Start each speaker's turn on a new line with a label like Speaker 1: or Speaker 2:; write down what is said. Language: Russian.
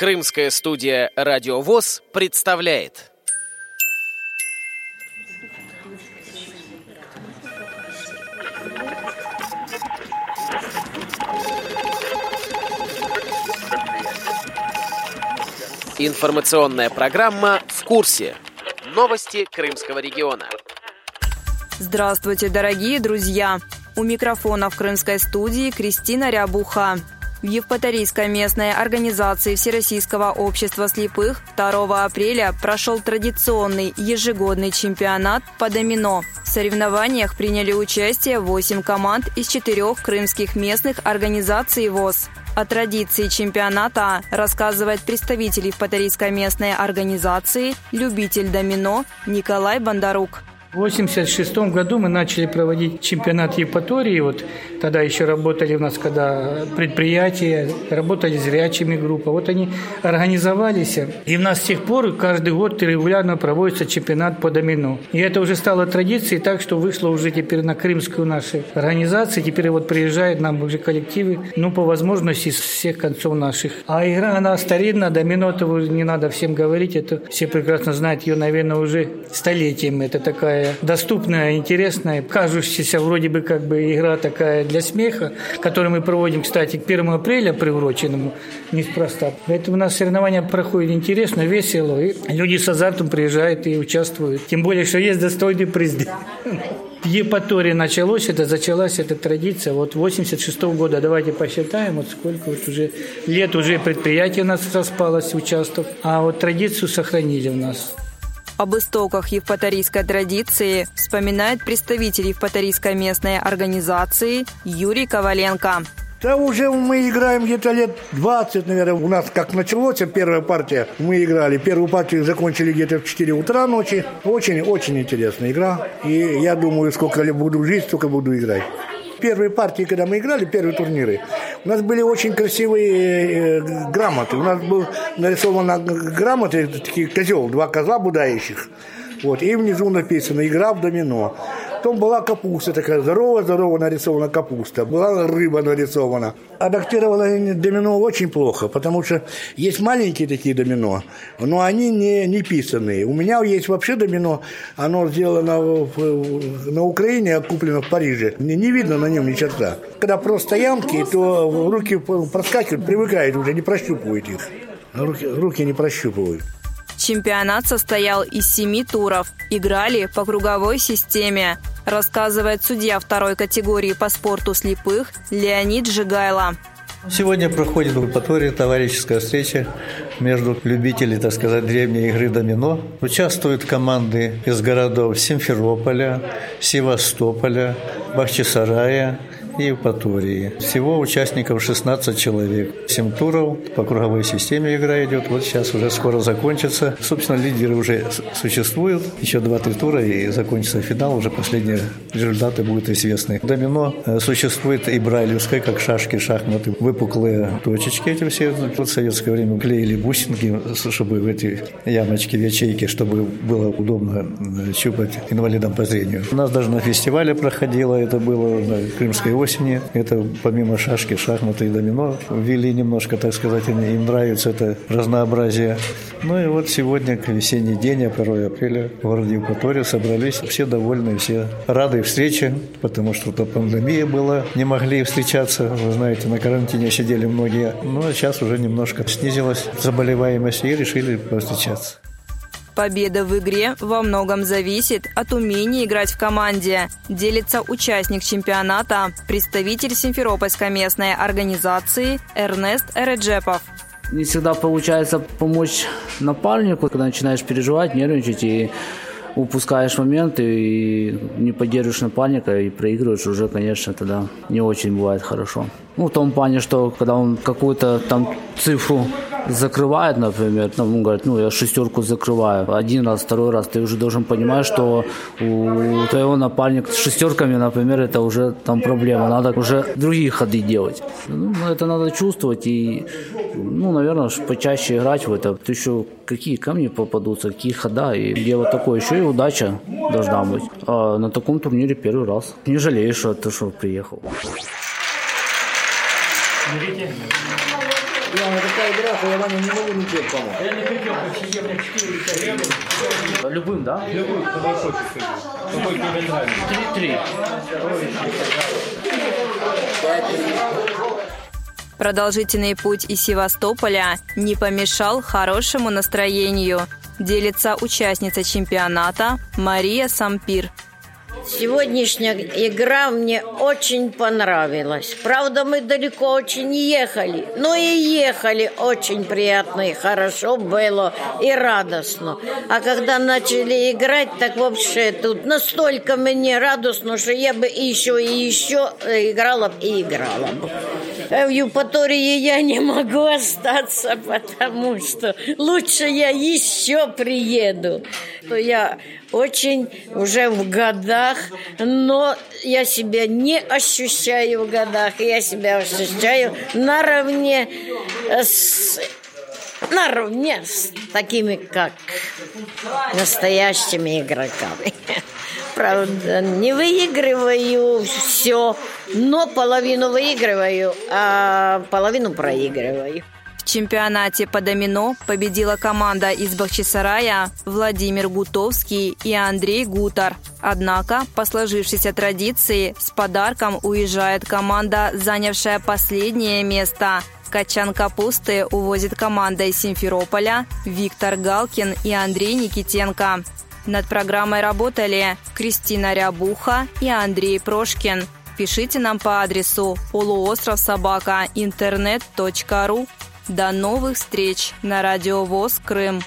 Speaker 1: Крымская студия «Радио ВОЗ» представляет. Информационная программа «В курсе». Новости Крымского региона.
Speaker 2: Здравствуйте, дорогие друзья! У микрофона в крымской студии Кристина Рябуха. В Евпаторийской местной организации Всероссийского общества слепых 2 апреля прошел традиционный ежегодный чемпионат по домино. В соревнованиях приняли участие 8 команд из четырех крымских местных организаций ВОЗ. О традиции чемпионата рассказывает представитель Евпаторийской местной организации, любитель домино Николай Бондарук.
Speaker 3: В 1986 году мы начали проводить чемпионат Евпатории. Вот тогда еще работали у нас, когда предприятия, работали зрячими группы. Вот они организовались. И у нас с тех пор каждый год регулярно проводится чемпионат по домино. И это уже стало традицией, так что вышло уже теперь на крымскую нашу организацию. Теперь вот приезжают нам уже коллективы, ну, по возможности, из всех концов наших. А игра, она старинная, домино, это не надо всем говорить, это все прекрасно знают ее, наверное, уже столетиями. Это такая такая доступная, интересная, кажущаяся вроде бы как бы игра такая для смеха, которую мы проводим, кстати, к 1 апреля приуроченному, неспроста. Поэтому у нас соревнования проходят интересно, весело, и люди с азартом приезжают и участвуют. Тем более, что есть достойный приз. В началось это, зачалась эта традиция вот 86 -го года. Давайте посчитаем, вот сколько вот уже лет уже предприятие у нас распалось, участков, а вот традицию сохранили у нас.
Speaker 2: Об истоках евпаторийской традиции вспоминает представитель евпаторийской местной организации Юрий Коваленко.
Speaker 4: Да уже мы играем где-то лет 20, наверное. У нас как началось первая партия, мы играли. Первую партию закончили где-то в 4 утра ночи. Очень-очень интересная игра. И я думаю, сколько буду жить, столько буду играть первые партии, когда мы играли, первые турниры, у нас были очень красивые э, грамоты. У нас был нарисована грамоты, такие козел, два козла будающих. Вот, и внизу написано «Игра в домино». Потом была капуста такая, здоровая-здоровая нарисована капуста. Была рыба нарисована. Адаптировала домино очень плохо, потому что есть маленькие такие домино, но они не, не писанные. У меня есть вообще домино, оно сделано в, на Украине, куплено в Париже. Не, не видно на нем ни черта. Когда просто ямки, то руки проскакивают, привыкают уже, не прощупывают их. Руки, руки не прощупывают.
Speaker 2: Чемпионат состоял из семи туров. Играли по круговой системе, рассказывает судья второй категории по спорту слепых Леонид Жигайло.
Speaker 5: Сегодня проходит в Евпатории товарищеская встреча между любителями, так сказать, древней игры домино. Участвуют команды из городов Симферополя, Севастополя, Бахчисарая, и Евпатории. Всего участников 16 человек. 7 туров, по круговой системе игра идет. Вот сейчас уже скоро закончится. Собственно, лидеры уже существуют. Еще 2-3 тура и закончится финал. Уже последние результаты будут известны. Домино э, существует и брайлевское, как шашки, шахматы. Выпуклые точечки эти все. В советское время клеили бусинки, чтобы в эти ямочки, в ячейки, чтобы было удобно э, щупать инвалидам по зрению. У нас даже на фестивале проходило, это было на Крымской осени. Это помимо шашки, шахматы и домино ввели немножко, так сказать, им нравится это разнообразие. Ну и вот сегодня, весенний день, 1 апреля, в городе Евпатория собрались все довольны, все рады встрече, потому что то пандемия была, не могли встречаться. Вы знаете, на карантине сидели многие. Ну а сейчас уже немножко снизилась заболеваемость и решили повстречаться.
Speaker 2: Победа в игре во многом зависит от умения играть в команде, делится участник чемпионата, представитель Симферопольской местной организации Эрнест Эреджепов.
Speaker 6: Не всегда получается помочь напарнику, когда начинаешь переживать, нервничать и упускаешь моменты и не поддерживаешь напарника и проигрываешь, уже, конечно, тогда не очень бывает хорошо. Ну, в том плане, что когда он какую-то там цифру закрывает, например, ну, он говорит, ну, я шестерку закрываю. Один раз, второй раз, ты уже должен понимать, что у твоего напарника с шестерками, например, это уже там проблема. Надо уже другие ходы делать. Ну, это надо чувствовать и, ну, наверное, почаще играть в это. Ты еще какие камни попадутся, какие хода. И дело такое, еще и удача должна быть. А на таком турнире первый раз. Не жалеешь, что ты что приехал.
Speaker 4: Я такая игра, что я вам не могу ничем помочь.
Speaker 6: Любым, да?
Speaker 7: Любой, кто хочет. Какой тебе нравится?
Speaker 6: Три.
Speaker 2: Продолжительный путь из Севастополя не помешал хорошему настроению, делится участница чемпионата Мария Сампир.
Speaker 8: Сегодняшняя игра мне очень понравилась. Правда, мы далеко очень ехали, но и ехали очень приятно и хорошо было и радостно. А когда начали играть, так вообще тут настолько мне радостно, что я бы еще и еще играла и играла бы. В Юпатории я не могу остаться, потому что лучше я еще приеду. То я очень уже в годах, но я себя не ощущаю в годах, я себя ощущаю наравне с наравне с такими, как настоящими игроками. Правда, не выигрываю все, но половину выигрываю, а половину проигрываю.
Speaker 2: В чемпионате по домино победила команда из Бахчисарая Владимир Гутовский и Андрей Гутар. Однако, по сложившейся традиции, с подарком уезжает команда, занявшая последнее место. Качан капусты увозит команда из Симферополя Виктор Галкин и Андрей Никитенко. Над программой работали Кристина Рябуха и Андрей Прошкин. Пишите нам по адресу полуостров собака интернет.ру. До новых встреч на Радио ВОЗ Крым.